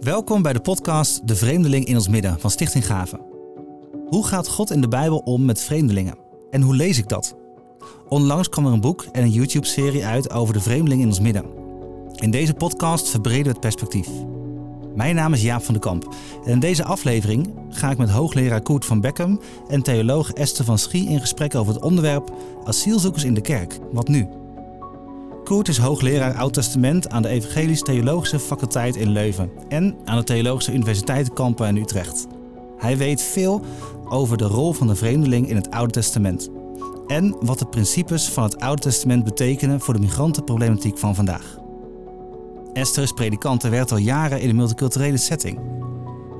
Welkom bij de podcast De Vreemdeling in ons midden van Stichting Gaven. Hoe gaat God in de Bijbel om met vreemdelingen? En hoe lees ik dat? Onlangs kwam er een boek en een YouTube-serie uit over de vreemdeling in ons midden. In deze podcast verbreden we het perspectief. Mijn naam is Jaap van de Kamp en in deze aflevering ga ik met hoogleraar Koert van Beckham en theoloog Esther van Schie in gesprek over het onderwerp asielzoekers in de kerk. Wat nu? Koert is hoogleraar Oud Testament aan de Evangelisch Theologische Faculteit in Leuven en aan de Theologische Universiteit Kampen in Utrecht. Hij weet veel over de rol van de vreemdeling in het Oude Testament en wat de principes van het Oude Testament betekenen voor de migrantenproblematiek van vandaag. Esther is predikant en werkt al jaren in een multiculturele setting.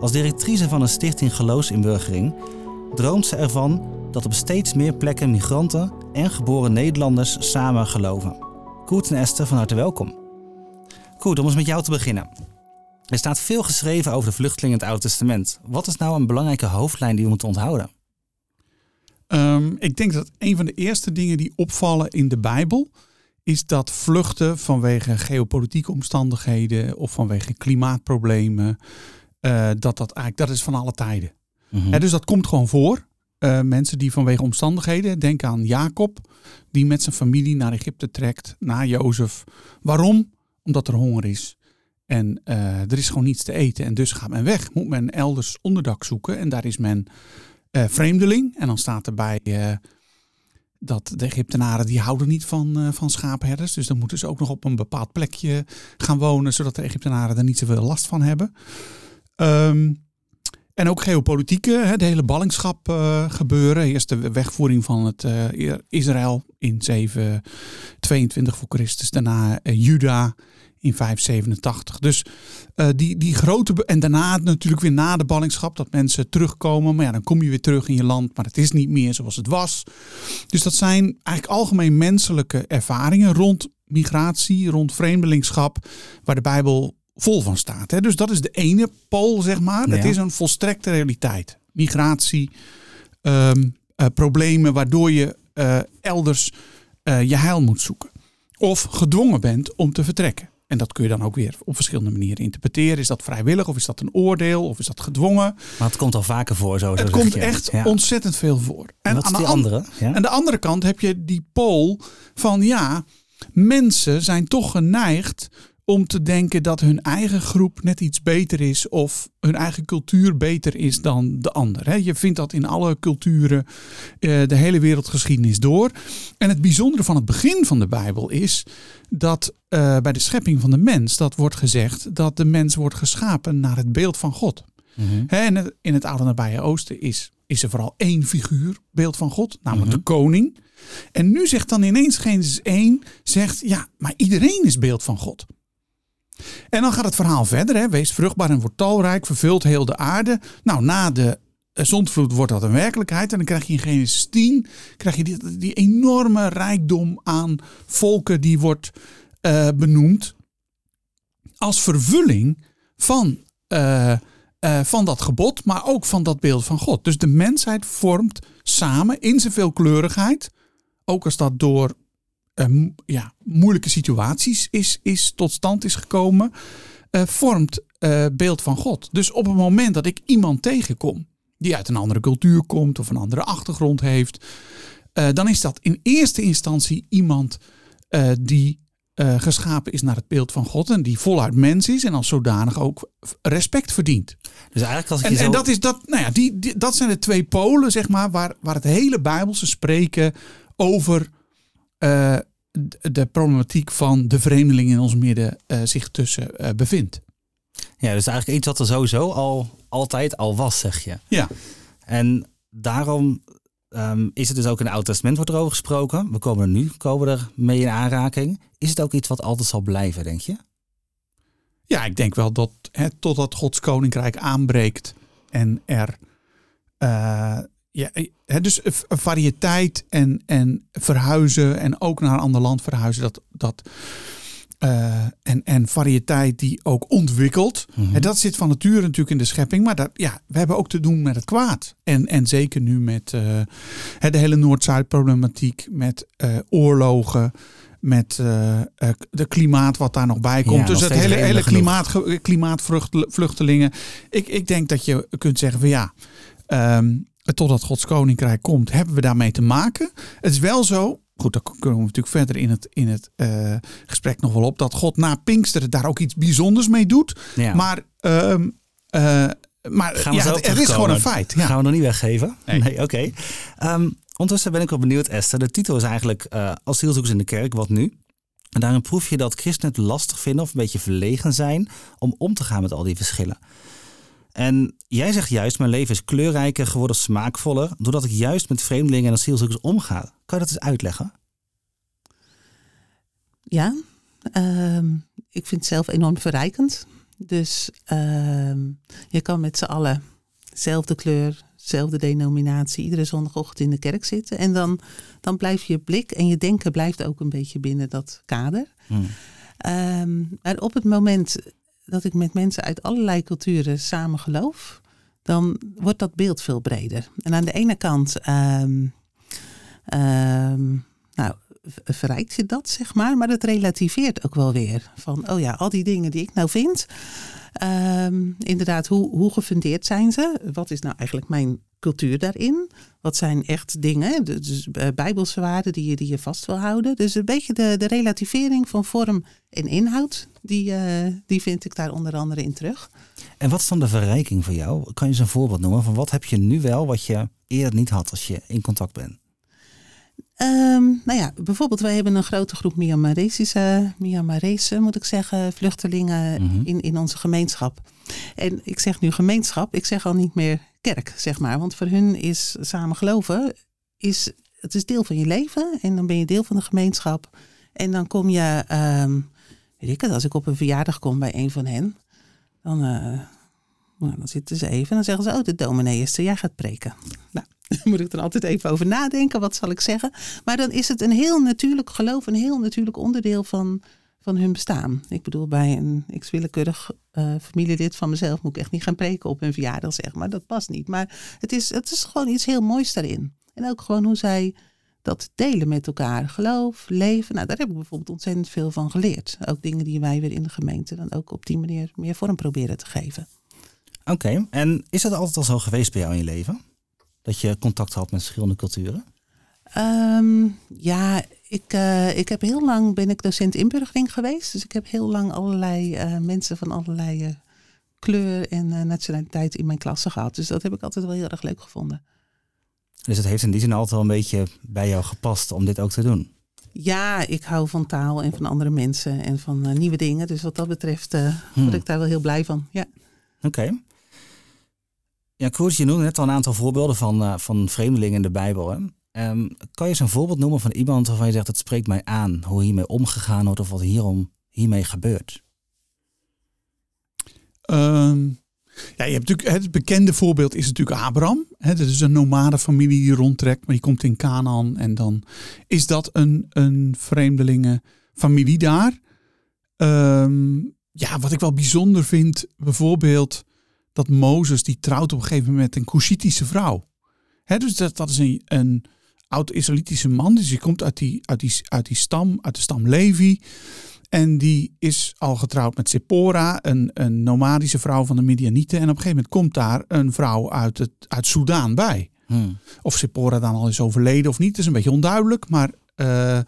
Als directrice van een stichting Geloofsinburgering droomt ze ervan dat op steeds meer plekken migranten en geboren Nederlanders samen geloven. Koert en Esther, van harte welkom. Koert, om eens met jou te beginnen. Er staat veel geschreven over de vluchtelingen in het Oude Testament. Wat is nou een belangrijke hoofdlijn die we moeten onthouden? Um, ik denk dat een van de eerste dingen die opvallen in de Bijbel is dat vluchten vanwege geopolitieke omstandigheden of vanwege klimaatproblemen, uh, dat dat eigenlijk dat is van alle tijden. Mm -hmm. dus dat komt gewoon voor. Uh, mensen die vanwege omstandigheden, denk aan Jacob, die met zijn familie naar Egypte trekt, naar Jozef. Waarom? Omdat er honger is. En uh, er is gewoon niets te eten. En dus gaat men weg. Moet men elders onderdak zoeken. En daar is men uh, vreemdeling. En dan staat erbij dat de Egyptenaren die houden niet van, van schaapherders. Dus dan moeten ze ook nog op een bepaald plekje gaan wonen. Zodat de Egyptenaren er niet zoveel last van hebben. Um, en ook geopolitieke, de hele ballingschap uh, gebeuren. Eerst de wegvoering van het uh, Israël in 722 voor Christus. Daarna uh, Juda in 587. Dus die, die grote... En daarna natuurlijk weer na de ballingschap dat mensen terugkomen. Maar ja, dan kom je weer terug in je land. Maar het is niet meer zoals het was. Dus dat zijn eigenlijk algemeen menselijke ervaringen rond migratie, rond vreemdelingschap. Waar de Bijbel vol van staat. Hè? Dus dat is de ene pool, zeg maar. Het is een volstrekte realiteit. Migratie, um, uh, problemen waardoor je uh, elders uh, je heil moet zoeken. Of gedwongen bent om te vertrekken. En dat kun je dan ook weer op verschillende manieren interpreteren. Is dat vrijwillig of is dat een oordeel of is dat gedwongen? Maar het komt al vaker voor zo. het komt echt ja. ontzettend veel voor. En, en aan de andere? Ja? Aan de andere kant heb je die pool van ja, mensen zijn toch geneigd om te denken dat hun eigen groep net iets beter is of hun eigen cultuur beter is dan de ander. Je vindt dat in alle culturen eh, de hele wereldgeschiedenis door. En het bijzondere van het begin van de Bijbel is dat uh, bij de schepping van de mens dat wordt gezegd dat de mens wordt geschapen naar het beeld van God. Mm-hmm. En in het Oude Nabije Oosten is, is er vooral één figuur, beeld van God, namelijk mm-hmm. de koning. En nu zegt dan ineens Genesis 1, zegt ja, maar iedereen is beeld van God. En dan gaat het verhaal verder. Hè. Wees vruchtbaar en word talrijk, vervult heel de aarde. Nou, na de zondvloed wordt dat een werkelijkheid. En dan krijg je in Genesis 10 krijg je die, die enorme rijkdom aan volken die wordt uh, benoemd. Als vervulling van, uh, van dat gebod, maar ook van dat beeld van God. Dus de mensheid vormt samen in zijn veelkleurigheid. Ook als dat door uh, ja, moeilijke situaties is, is tot stand is gekomen, uh, vormt uh, beeld van God. Dus op het moment dat ik iemand tegenkom die uit een andere cultuur komt of een andere achtergrond heeft, dan is dat in eerste instantie iemand die geschapen is naar het beeld van God en die voluit mens is en als zodanig ook respect verdient. Dus eigenlijk als ik en, zo... en dat, is dat, nou ja, die, die, dat zijn de twee polen, zeg maar, waar, waar het hele Bijbelse spreken over uh, de problematiek van de vreemdeling in ons midden uh, zich tussen uh, bevindt. Ja, dus eigenlijk iets wat er sowieso al altijd al was, zeg je. Ja. En daarom um, is het dus ook in het Oude Testament wordt erover gesproken. We komen er nu, komen er mee in aanraking. Is het ook iets wat altijd zal blijven, denk je? Ja, ik denk wel dat hè, totdat Gods koninkrijk aanbreekt en er uh, ja, dus variëteit en, en verhuizen en ook naar een ander land verhuizen, dat, dat, uh, en, en variëteit die ook ontwikkelt. Mm -hmm. dat zit van nature natuurlijk in de schepping, maar dat, ja, we hebben ook te doen met het kwaad. En, en zeker nu met uh, de hele Noord-Zuid problematiek, met uh, oorlogen. met de klimaat wat daar nog bij komt. dus het hele, hele klimaat, klimaatvluchtelingen. Ik, ik denk dat je kunt zeggen van ja, um, totdat Gods koninkrijk komt, hebben we daarmee te maken. Het is wel zo, goed, daar kunnen we natuurlijk verder in het, in het uh, gesprek nog wel op, dat God na Pinksteren daar ook iets bijzonders mee doet. Ja. Maar um, maar Gaan we ja, het, er is gewoon een feit. Ja. Gaan we nog niet weggeven? Nee, oké. Okay. Um, ondertussen ben ik wel benieuwd, Esther. De titel is eigenlijk uh, Asielzoekers in de kerk, wat nu? En daarin proef je dat christenen het lastig vinden of een beetje verlegen zijn om om te gaan met al die verschillen. En jij zegt juist, mijn leven is kleurrijker geworden, smaakvoller, doordat ik juist met vreemdelingen en asielzoekers omga. Kan je dat eens uitleggen? Ja, uh, ik vind het zelf enorm verrijkend. Dus uh, je kan met z'n allen dezelfde kleur, dezelfde denominatie, iedere zondagochtend in de kerk zitten. En dan, dan blijft je blik en je denken blijft ook een beetje binnen dat kader. Hmm. Um, maar op het moment dat ik met mensen uit allerlei culturen samen geloof, dan wordt dat beeld veel breder. En aan de ene kant, um, nou, verrijkt je dat, zeg maar. Maar het relativeert ook wel weer. Van, oh ja, al die dingen die ik nou vind. Um, inderdaad, hoe, hoe gefundeerd zijn ze? Wat is nou eigenlijk mijn cultuur daarin? Wat zijn echt dingen, dus eh, bijbelse waarden die je, die je vast wil houden? Dus een beetje de, de relativering van vorm en inhoud, die, uh, die vind ik daar onder andere in terug. En wat is dan de verrijking voor jou? Kan je eens een voorbeeld noemen van wat heb je nu wel wat je eerder niet had als je in contact bent? Um, nou ja, bijvoorbeeld wij hebben een grote groep Myanmaresische, Myanmarese moet ik zeggen, vluchtelingen mhm. in, in onze gemeenschap. En ik zeg nu gemeenschap, ik zeg al niet meer kerk, zeg maar. Want voor hun is samen geloven, is, het is deel van je leven. En dan ben je deel van de gemeenschap. En dan kom je, um, weet ik het, als ik op een verjaardag kom bij een van hen, dan, uh, nou, dan zitten ze even en dan zeggen ze, oh de dominee is er, jij gaat preken. Nou, moet ik dan altijd even over nadenken, wat zal ik zeggen. Maar dan is het een heel natuurlijk geloof, een heel natuurlijk onderdeel van, van hun bestaan. Ik bedoel, bij een x-willekeurig uh, familielid van mezelf moet ik echt niet gaan preken op hun verjaardag, zeg maar. Dat past niet. Maar het is, het is gewoon iets heel moois daarin. En ook gewoon hoe zij dat delen met elkaar. Geloof, leven. Nou, daar heb ik bijvoorbeeld ontzettend veel van geleerd. Ook dingen die wij weer in de gemeente dan ook op die manier meer vorm proberen te geven. Oké, en is dat altijd al zo geweest bij jou in je leven? Dat je contact had met verschillende culturen? Um, ja, ik, uh, ik heb heel lang ben ik docent inburgering geweest. Dus ik heb heel lang allerlei uh, mensen van allerlei uh, kleur en nationaliteit in mijn klasse gehad. Dus dat heb ik altijd wel heel erg leuk gevonden. Dus het heeft in die zin altijd wel een beetje bij jou gepast om dit ook te doen? Ja, ik hou van taal en van andere mensen en van nieuwe dingen. Dus wat dat betreft hmm. word ik daar wel heel blij van. Ja. Oké. Ja, Koers, je noemde net al een aantal voorbeelden van, uh, van vreemdelingen in de Bijbel. Hè? Um, kan je eens een voorbeeld noemen van iemand waarvan je zegt, het spreekt mij aan, hoe hiermee omgegaan wordt of wat hierom, hiermee gebeurt? Um, ja, je hebt natuurlijk, het bekende voorbeeld is natuurlijk Abraham. Hè, dat is een nomade familie die rondtrekt, maar die komt in Canaan. En dan is dat een, een vreemdelingenfamilie daar. Um, ja, wat ik wel bijzonder vind, bijvoorbeeld dat Mozes die trouwt op een gegeven moment met een Cushitische vrouw. He, dus dat, dat is een, een oud-Israëlitische man. Dus die komt uit die, uit, die, uit die stam, uit de stam Levi. En die is al getrouwd met Sephora, een, een nomadische vrouw van de Midianieten. En op een gegeven moment komt daar een vrouw uit, het, uit Soudaan bij. Hmm. Of Sephora dan al is overleden of niet, is een beetje onduidelijk. Maar uh,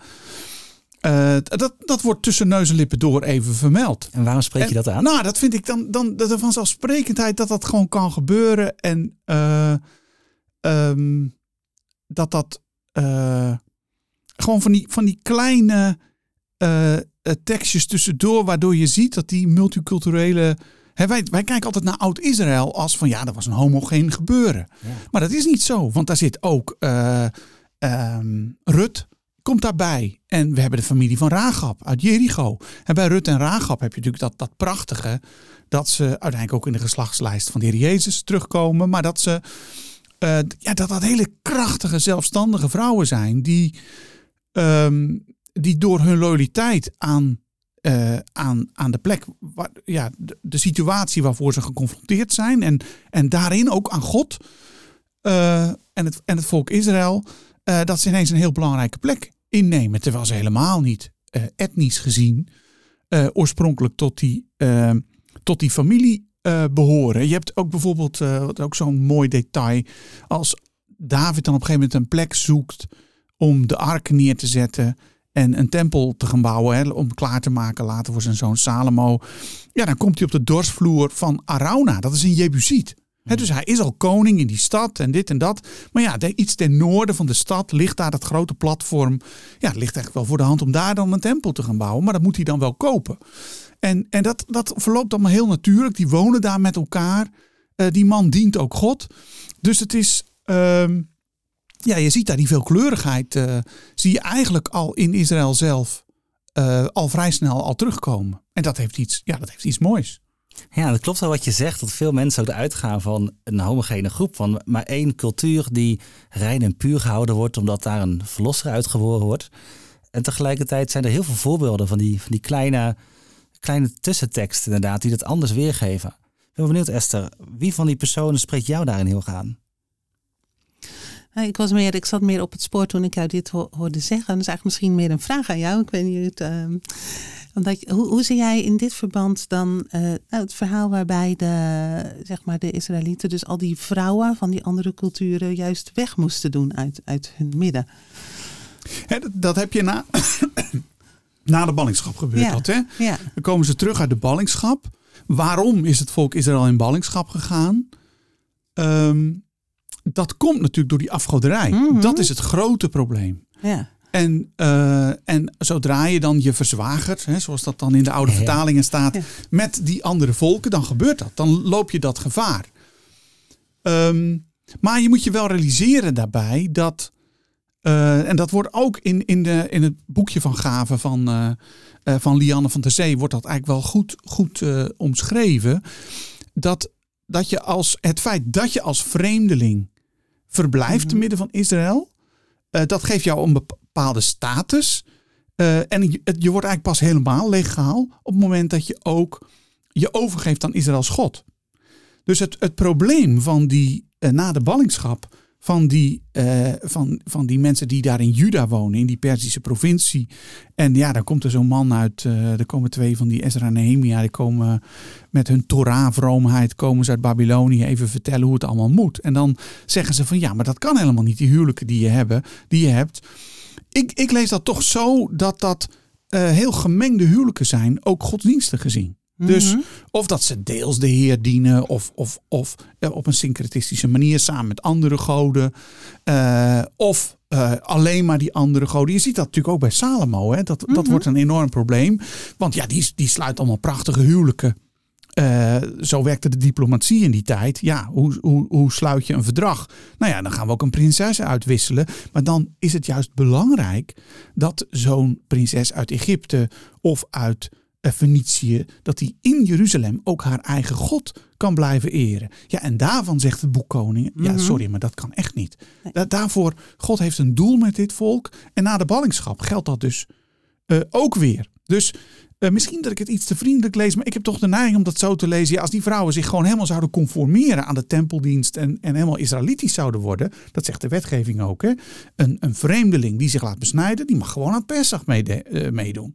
uh, dat, dat wordt tussen neus en lippen door even vermeld. En waarom spreek je dat aan? Nou, dat vind ik dan, dan de vanzelfsprekendheid dat dat gewoon kan gebeuren. En uh, um, dat dat uh, gewoon van die, van die kleine tekstjes tussendoor, waardoor je ziet dat die multiculturele. Hè, wij, wij kijken altijd naar Oud-Israël als van ja, dat was een homogeen gebeuren. Ja. Maar dat is niet zo, want daar zit ook um, Rut komt daarbij. En we hebben de familie van Ragab uit Jericho. En bij Rut en Ragab heb je natuurlijk dat, dat prachtige. Dat ze uiteindelijk ook in de geslachtslijst van de Heer Jezus terugkomen. Maar dat ze. Uh, ja, dat dat hele krachtige, zelfstandige vrouwen zijn. Die, um, die door hun loyaliteit aan, uh, aan, aan de plek. Ja, de, situatie waarvoor ze geconfronteerd zijn. En, en daarin ook aan God. Uh, en, het, en het volk Israël. dat ze ineens een heel belangrijke plek innemen. Terwijl ze helemaal niet etnisch gezien oorspronkelijk tot die, tot die familie behoren. Je hebt ook bijvoorbeeld, wat ook zo'n mooi detail, als David dan op een gegeven moment een plek zoekt om de ark neer te zetten en een tempel te gaan bouwen, hè, om klaar te maken later voor zijn zoon Salomo. Ja, dan komt hij op de dorsvloer van Arauna. Dat is een Jebusiet. He, dus hij is al koning in die stad en dit en dat. Maar ja, iets ten noorden van de stad ligt daar dat grote platform. Ja, het ligt echt wel voor de hand om daar dan een tempel te gaan bouwen. Maar dat moet hij dan wel kopen. En, en dat, dat verloopt allemaal heel natuurlijk. Die wonen daar met elkaar. Uh, die man dient ook God. Dus het is. Ehm, ja, je ziet daar die veelkleurigheid. Uh, zie je eigenlijk al in Israël zelf. Uh, al vrij snel al terugkomen. En dat heeft iets, ja, dat heeft iets moois. Ja, dat klopt wel wat je zegt. Dat veel mensen ook uitgaan van een homogene groep. Van maar één cultuur die rein en puur gehouden wordt. Omdat daar een verlosser uitgeboren wordt. En tegelijkertijd zijn er heel veel voorbeelden van die, van die kleine, kleine tussenteksten inderdaad. Die dat anders weergeven. Ik ben benieuwd Esther. Wie van die personen spreekt jou daarin heel gaan? Ik, was meer, ik zat meer op het spoor toen ik jou dit hoorde zeggen. Dat is eigenlijk misschien meer een vraag aan jou. Ik weet niet. Uh, omdat, hoe, hoe zie jij in dit verband dan uh, nou, het verhaal waarbij de, zeg maar de Israëlieten, dus al die vrouwen van die andere culturen, juist weg moesten doen uit, uit hun midden? dat, dat, heb je na, na de ballingschap gebeurd. Dat, hè? Ja. Dan komen ze terug uit de ballingschap. Waarom is het volk Israël in ballingschap gegaan? Um, dat komt natuurlijk door die afgoderij. Mhm. Dat is het grote probleem. Ja. En, uh, en zodra je dan je verzwagert, hè, zoals dat dan in de oude vertalingen staat, met die andere volken, dan gebeurt dat. Dan loop je dat gevaar. Um, maar je moet je wel realiseren daarbij dat, uh, en dat wordt ook in, in, de, in het boekje van Gaven van, uh, van Lianne van der Zee, wordt dat eigenlijk wel goed, goed omschreven. Dat, dat je als het feit dat je als vreemdeling verblijft te mhm. midden van Israël. Dat geeft jou een bepaalde status. En je, je, wordt eigenlijk pas helemaal legaal op het moment dat je ook je overgeeft aan Israëls God. Dus het, het probleem van die na de ballingschap van die, uh, van, van die mensen die daar in Juda wonen, in die Perzische provincie. En ja, dan komt er zo'n man uit, uh, er komen twee van die Ezra en Nehemia, die komen met hun Torah-vroomheid, komen ze uit Babylonië even vertellen hoe het allemaal moet. En dan zeggen ze van ja, maar dat kan helemaal niet, die huwelijken die je, hebben, die je hebt. Ik, ik lees dat toch zo dat dat uh, heel gemengde huwelijken zijn, ook godsdienstig gezien. Dus mhm. of dat ze deels de Heer dienen, of, of, of uh, op een syncretistische manier samen met andere goden. Uh, of uh, alleen maar die andere goden. Je ziet dat natuurlijk ook bij Salomo. Hè? Dat, dat mhm. wordt een enorm probleem. Want ja, die, die sluit allemaal prachtige huwelijken. zo werkte de diplomatie in die tijd. Ja, hoe, hoe, hoe sluit je een verdrag? Nou ja, dan gaan we ook een prinses uitwisselen. Maar dan is het juist belangrijk dat zo'n prinses uit Egypte of uit Venetië, dat hij in Jeruzalem ook haar eigen God kan blijven eren. Ja, en daarvan zegt het boek Koningen, ja, mhm. sorry, maar dat kan echt niet. daarvoor, God heeft een doel met dit volk. En na de ballingschap geldt dat dus uh, ook weer. Dus uh, misschien dat ik het iets te vriendelijk lees, maar ik heb toch de neiging om dat zo te lezen. Ja, als die vrouwen zich gewoon helemaal zouden conformeren aan de tempeldienst en, en helemaal Israëlitisch zouden worden, dat zegt de wetgeving ook. Hè? Een, een vreemdeling die zich laat besnijden, die mag gewoon aan het Pesach uh, meedoen.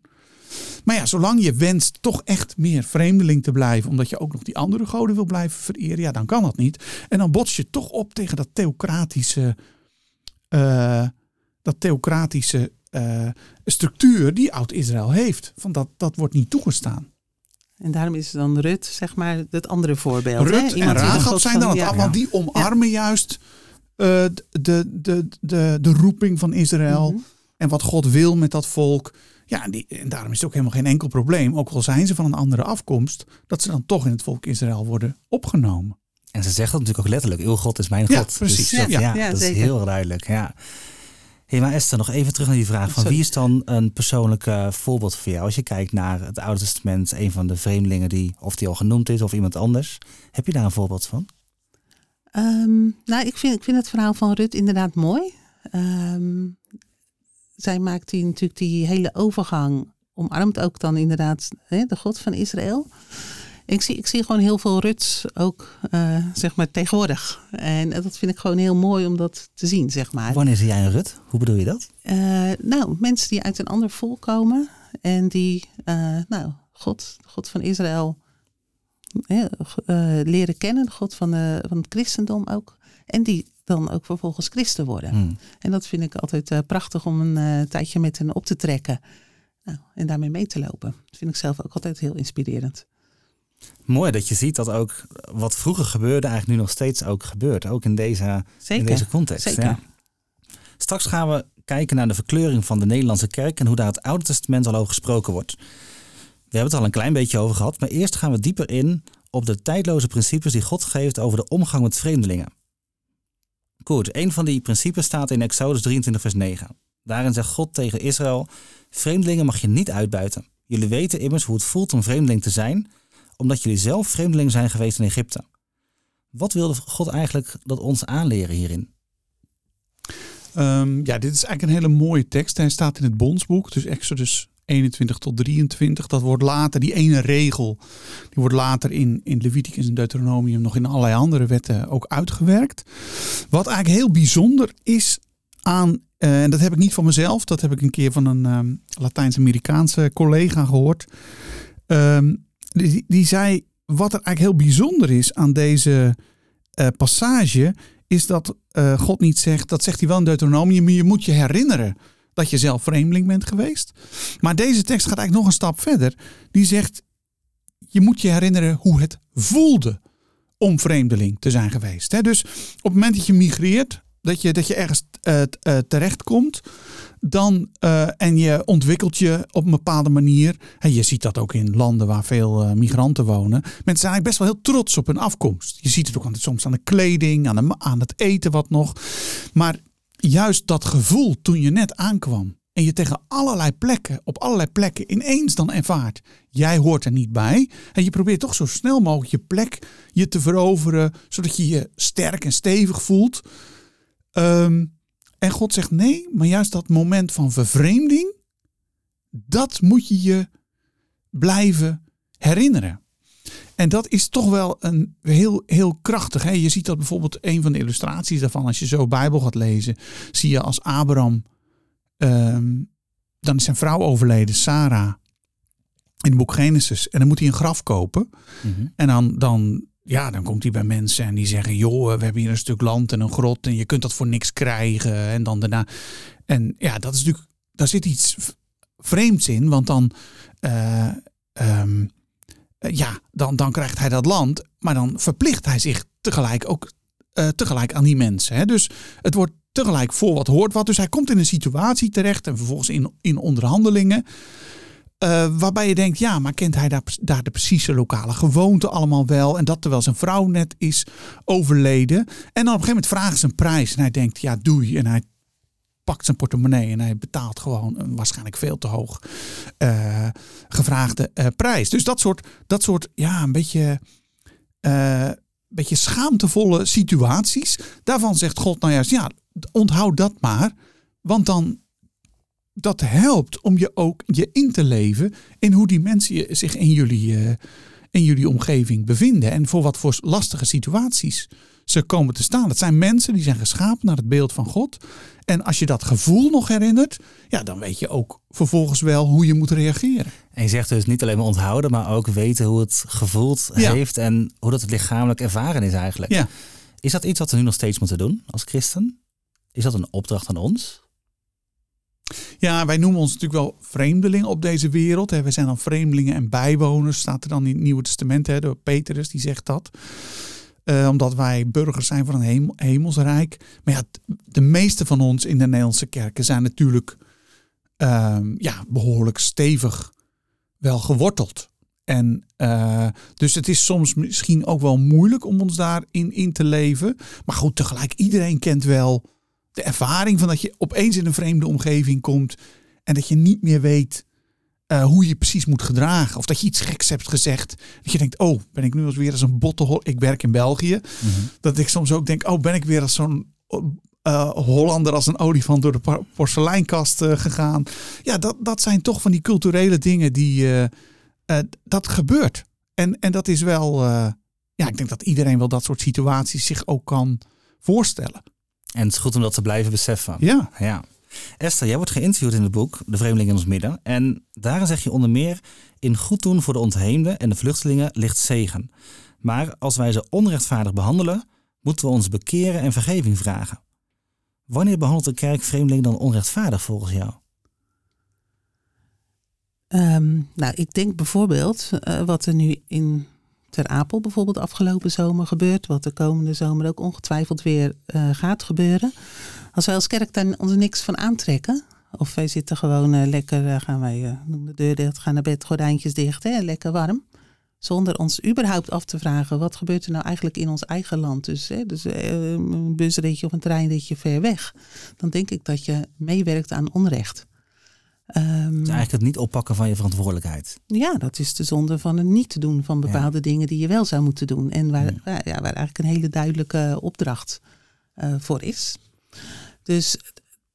Maar ja, zolang je wenst toch echt meer vreemdeling te blijven, omdat je ook nog die andere goden wil blijven vereren, ja, dan kan dat niet. En dan bots je toch op tegen dat theocratische, uh, dat theocratische uh, structuur die Oud-Israël heeft. Van dat, dat wordt niet toegestaan. En daarom is dan Rut, zeg maar, het andere voorbeeld. Rut hè? en Rahab zijn dan het, ja. want die omarmen juist uh, de, de, de, de roeping van Israël. Mm -hmm. En wat God wil met dat volk. Ja, en, die, en daarom is het ook helemaal geen enkel probleem, ook al zijn ze van een andere afkomst, dat ze dan toch in het volk Israël worden opgenomen. En ze zeggen natuurlijk ook letterlijk, uw God is mijn God. precies. Dus ja, ja, dat is heel duidelijk. Ja. Hey, maar Esther, nog even terug naar die vraag van wie is dan een persoonlijk uh, voorbeeld voor jou? Als je kijkt naar het Oude Testament, een van de vreemdelingen die, of die al genoemd is, of iemand anders. Heb je daar een voorbeeld van? Um, nou, ik vind, ik vind het verhaal van Rut inderdaad mooi. Um, zij maakt die, natuurlijk die hele overgang, omarmt ook dan inderdaad hè, de God van Israël. Ik zie, ik zie gewoon heel veel ruts ook, uh, zeg maar, tegenwoordig. En dat vind ik gewoon heel mooi om dat te zien, zeg maar. Wanneer zie jij een rut? Hoe bedoel je dat? Uh, nou, mensen die uit een ander volk komen. En die, uh, nou, God, God van Israël, leren kennen. God van, de, van het christendom ook. En die dan ook vervolgens christen worden. Hmm. En dat vind ik altijd prachtig om een tijdje met hen op te trekken. Nou, en daarmee mee te lopen. Dat vind ik zelf ook altijd heel inspirerend. Mooi dat je ziet dat ook wat vroeger gebeurde, eigenlijk nu nog steeds ook gebeurt. Ook in deze, in deze context. Zeker. Ja. Straks gaan we kijken naar de verkleuring van de Nederlandse kerk en hoe daar het Oude Testament al over gesproken wordt. We hebben het al een klein beetje over gehad, maar eerst gaan we dieper in op de tijdloze principes die God geeft over de omgang met vreemdelingen. Goed, een van die principes staat in Exodus 23, vers 9. Daarin zegt God tegen Israël: Vreemdelingen mag je niet uitbuiten. Jullie weten immers hoe het voelt om vreemdeling te zijn, omdat jullie zelf vreemdeling zijn geweest in Egypte. Wat wilde God eigenlijk dat ons aanleren hierin? Um, ja, dit is eigenlijk een hele mooie tekst. Hij staat in het Bondsboek, dus Exodus 21 tot 23. Dat wordt later, die ene regel, die wordt later in, in Leviticus en Deuteronomium nog in allerlei andere wetten ook uitgewerkt. Wat eigenlijk heel bijzonder is aan, uh, en dat heb ik niet van mezelf, dat heb ik een keer van een um, Latijns-Amerikaanse collega gehoord. Um, die, zei, wat er eigenlijk heel bijzonder is aan deze uh, passage, is dat uh, God niet zegt, dat zegt hij wel in Deuteronomium, je moet je herinneren dat je zelf vreemdeling bent geweest. Maar deze tekst gaat eigenlijk nog een stap verder. Die zegt, je moet je herinneren hoe het voelde om vreemdeling te zijn geweest. Dus op het moment dat je migreert, dat je, dat je ergens uh, uh, terechtkomt, dan, uh, en je ontwikkelt je op een bepaalde manier. En je ziet dat ook in landen waar veel migranten wonen. Mensen zijn eigenlijk best wel heel trots op hun afkomst. Je ziet het ook soms aan de kleding, aan, de, aan het eten wat nog. Maar juist dat gevoel toen je net aankwam. En je tegen allerlei plekken, op allerlei plekken ineens dan ervaart. Jij hoort er niet bij. En je probeert toch zo snel mogelijk je plek je te veroveren. Zodat je je sterk en stevig voelt. Um, en God zegt nee, maar juist dat moment van vervreemding, dat moet je je blijven herinneren. En dat is toch wel een heel, heel krachtig. Hè? Je ziet dat bijvoorbeeld een van de illustraties daarvan, als je zo Bijbel gaat lezen, zie je als Abraham, um, dan is zijn vrouw overleden, Sarah, in het boek Genesis. En dan moet hij een graf kopen. Mm -hmm. En dan, dan ja, dan komt hij bij mensen en die zeggen: Joh, we hebben hier een stuk land en een grot en je kunt dat voor niks krijgen. En dan daarna. En ja, dat is natuurlijk, daar zit iets vreemds in, want dan. Uh, um, ja, dan, dan krijgt hij dat land, maar dan verplicht hij zich tegelijk ook uh, tegelijk aan die mensen. Hè? Dus het wordt tegelijk voor wat hoort wat. Dus hij komt in een situatie terecht en vervolgens in, in onderhandelingen. Uh, waarbij je denkt, ja, maar kent hij daar, daar de precieze lokale gewoonten allemaal wel? En dat terwijl zijn vrouw net is overleden. En dan op een gegeven moment vragen ze een prijs. En hij denkt, ja, doei. En hij pakt zijn portemonnee en hij betaalt gewoon een waarschijnlijk veel te hoog uh, gevraagde uh, prijs. Dus dat soort, dat soort ja, een beetje, uh, beetje schaamtevolle situaties. Daarvan zegt God nou juist, ja, onthoud dat maar. Want dan dat helpt om je ook je in te leven in hoe die mensen zich in jullie, in jullie omgeving bevinden. En voor wat voor lastige situaties ze komen te staan. Het zijn mensen die zijn geschapen naar het beeld van God. En als je dat gevoel nog herinnert, ja, dan weet je ook vervolgens wel hoe je moet reageren. En je zegt dus niet alleen maar onthouden, maar ook weten hoe het gevoeld ja. heeft en hoe dat het lichamelijk ervaren is eigenlijk. Ja. Is dat iets wat we nu nog steeds moeten doen als christen? Is dat een opdracht aan ons? Ja, wij noemen ons natuurlijk wel vreemdelingen op deze wereld. We zijn dan vreemdelingen en bijwoners, staat er dan in het Nieuwe Testament. Hè, door Petrus, die zegt dat. Uh, omdat wij burgers zijn van een hemel, hemelsrijk. Maar ja, de meeste van ons in de Nederlandse kerken zijn natuurlijk uh, ja, behoorlijk stevig wel geworteld. En uh, dus het is soms misschien ook wel moeilijk om ons daarin in te leven. Maar goed, tegelijk, iedereen kent wel de ervaring van dat je opeens in een vreemde omgeving komt en dat je niet meer weet uh, hoe je precies moet gedragen. Of dat je iets geks hebt gezegd. Dat je denkt, oh, ben ik nu als weer als een botte... Ik werk in België. Mm -hmm. Dat ik soms ook denk, oh, ben ik weer als zo'n uh, Hollander als een olifant door de porseleinkast uh, gegaan. Ja, dat, dat zijn toch van die culturele dingen die... dat gebeurt. En, en dat is wel... ja, ik denk dat iedereen wel dat soort situaties zich ook kan voorstellen. En het is goed om dat te blijven beseffen. Ja. ja. Esther, jij wordt geïnterviewd in het boek De Vreemdeling in ons midden. En daarin zeg je onder meer... in goed doen voor de ontheemden en de vluchtelingen ligt zegen. Maar als wij ze onrechtvaardig behandelen... moeten we ons bekeren en vergeving vragen. Wanneer behandelt de kerk vreemdelingen dan onrechtvaardig volgens jou? Ehm, nou, ik denk bijvoorbeeld uh, wat er nu in Ter Apel bijvoorbeeld afgelopen zomer gebeurt, wat de komende zomer ook ongetwijfeld weer uh, gaat gebeuren. Als wij als kerk daar ons niks van aantrekken, of wij zitten gewoon uh, lekker, gaan wij de deur dicht, gaan naar bed, gordijntjes dicht, hè, lekker warm. Zonder ons überhaupt af te vragen, wat gebeurt er nou eigenlijk in ons eigen land? Dus, hè, dus een busritje of een treinritje ver weg. Dan denk ik dat je meewerkt aan onrecht. Um, dus eigenlijk het niet oppakken van je verantwoordelijkheid. Ja, dat is de zonde van het niet doen van bepaalde dingen die je wel zou moeten doen. En waar, ja. waar eigenlijk een hele duidelijke opdracht uh, voor is. Dus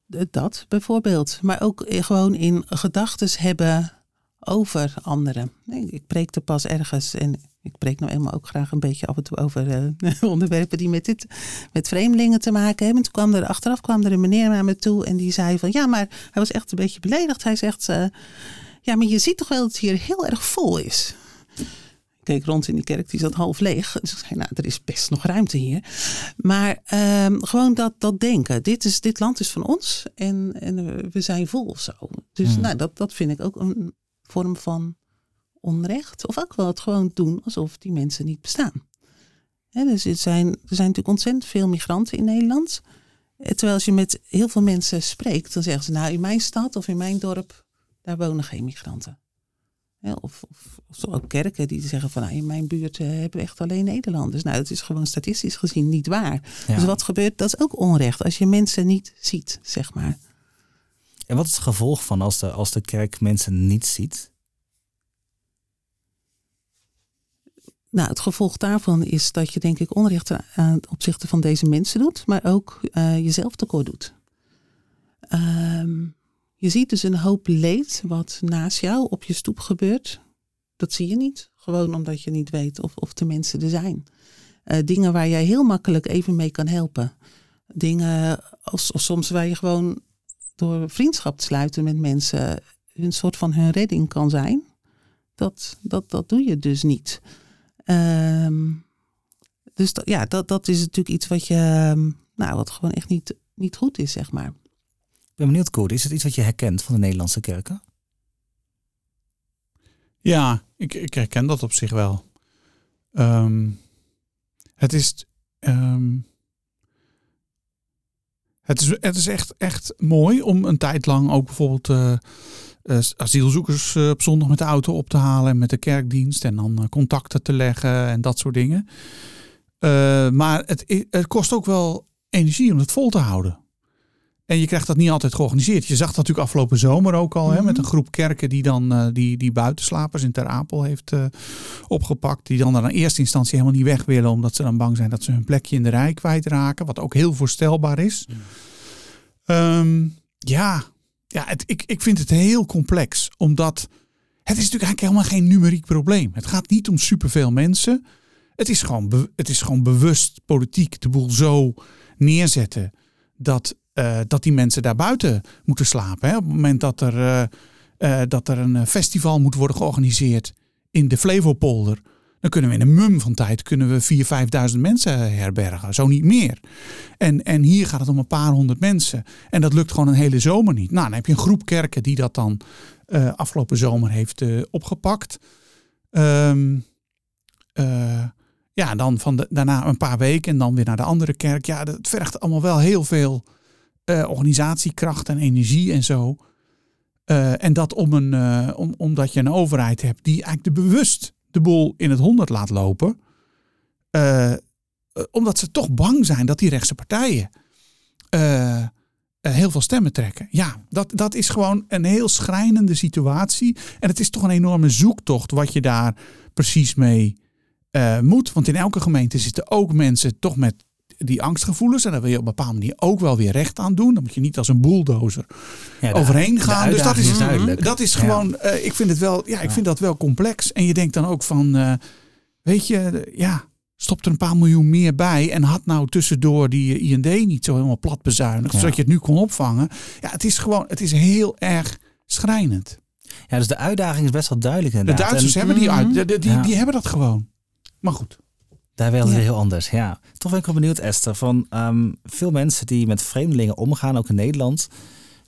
dat bijvoorbeeld. Maar ook gewoon in gedachten hebben over anderen. Ik preekte pas ergens en ik preek nou eenmaal ook graag een beetje af en toe over uh, onderwerpen die met, dit, met vreemdelingen te maken hebben. toen kwam er achteraf kwam er een meneer naar me toe en die zei van ja, maar hij was echt een beetje beledigd. Hij zegt, uh, ja, maar je ziet toch wel dat het hier heel erg vol is. Ik keek rond in die kerk, die zat half leeg. Dus ik zei, nou, er is best nog ruimte hier. Maar um, gewoon dat, dat denken. Dit, is, dit land is van ons en, en we zijn vol of zo. Dus hmm. nou, dat, dat vind ik ook een vorm van onrecht. Of ook wel het gewoon doen alsof die mensen niet bestaan. dus er zijn, er zijn natuurlijk ontzettend veel migranten in Nederland. Eh, terwijl als je met heel veel mensen spreekt, dan zeggen ze, nou in mijn stad of in mijn dorp, daar wonen geen migranten. of, of, of ook kerken die zeggen van nou, in mijn buurt eh, hebben we echt alleen Nederlanders. Nou, dat is gewoon statistisch gezien niet waar. Dus wat gebeurt, dat is ook onrecht als je mensen niet ziet, zeg maar. En wat is het gevolg van als de, als de kerk mensen niet ziet? Nou, het gevolg daarvan is dat je denk ik onrecht aan opzichte van deze mensen doet, maar ook uh, jezelf tekort doet. Um, je ziet dus een hoop leed wat naast jou op je stoep gebeurt. Dat zie je niet, gewoon omdat je niet weet of, of de mensen er zijn. Uh, dingen waar jij heel makkelijk even mee kan helpen. Dingen als, of soms waar je gewoon door vriendschap te sluiten met mensen een soort van hun redding kan zijn. Dat, dat, dat doe je dus niet. Um, dus dat, ja, dat, dat is natuurlijk iets wat je, ehm, nou, wat gewoon echt niet, niet goed is, zeg maar. Ik ben benieuwd, Koert, is het iets wat je herkent van de Nederlandse kerken? Ja, ik, ik herken dat op zich wel. Um, het is. Um, het is, het is echt, echt mooi om een tijd lang ook bijvoorbeeld uh, asielzoekers uh, op zondag met de auto op te halen en met de kerkdienst en dan contacten te leggen en dat soort dingen. maar het, het kost ook wel energie om het vol te houden. En je krijgt dat niet altijd georganiseerd. Je zag dat natuurlijk afgelopen zomer ook al. hè, met mhm. een groep kerken die dan uh, die, die buitenslapers in Ter Apel heeft uh, opgepakt. Die dan in eerste instantie helemaal niet weg willen. Omdat ze dan bang zijn dat ze hun plekje in de rij kwijtraken. Wat ook heel voorstelbaar is. Um, ja, ja het, ik, ik vind het heel complex. Omdat het is natuurlijk eigenlijk helemaal geen numeriek probleem. Het gaat niet om superveel mensen. Het is gewoon, het is gewoon bewust politiek de boel zo neerzetten dat uh, dat die mensen daar buiten moeten slapen. Hè? Op het moment dat er, uh, uh, dat er een festival moet worden georganiseerd in de Flevopolder. Dan kunnen we in een mum van tijd kunnen we 4.000, 5.000 mensen herbergen. Zo niet meer. En, en hier gaat het om een paar honderd mensen. En dat lukt gewoon een hele zomer niet. Nou, dan heb je een groep kerken die dat dan afgelopen zomer heeft opgepakt. Um, ja, dan van de, daarna een paar weken en dan weer naar de andere kerk. Ja, dat vergt allemaal wel heel veel uh, organisatiekracht en energie en zo. Uh, en dat om een, uh, om, omdat je een overheid hebt die eigenlijk de bewust de boel in het honderd laat lopen. omdat ze toch bang zijn dat die rechtse partijen heel veel stemmen trekken. Ja, dat, dat is gewoon een heel schrijnende situatie. En het is toch een enorme zoektocht wat je daar precies mee moet. Want in elke gemeente zitten ook mensen toch met die angstgevoelens. En daar wil je op een bepaalde manier ook wel weer recht aan doen. Dan moet je niet als een bulldozer ja, overheen gaan. Dus dat is, is duidelijk. Dat is gewoon, ja. uh, ik vind het wel, ja, ik vind dat wel complex. En je denkt dan ook van, uh, weet je, ja, Stop er een paar miljoen meer bij en had nou tussendoor die IND niet zo helemaal plat bezuinigd, zodat je het nu kon opvangen. Ja, het is gewoon, het is heel erg schrijnend. Ja, dus de uitdaging is best wel duidelijk inderdaad. De Duitsers hebben die uit, die, die, die, hebben dat gewoon. Maar goed. Daar wilden ja. heel anders, ja. Toch ben ik wel benieuwd, Esther, van um, veel mensen die met vreemdelingen omgaan, ook in Nederland,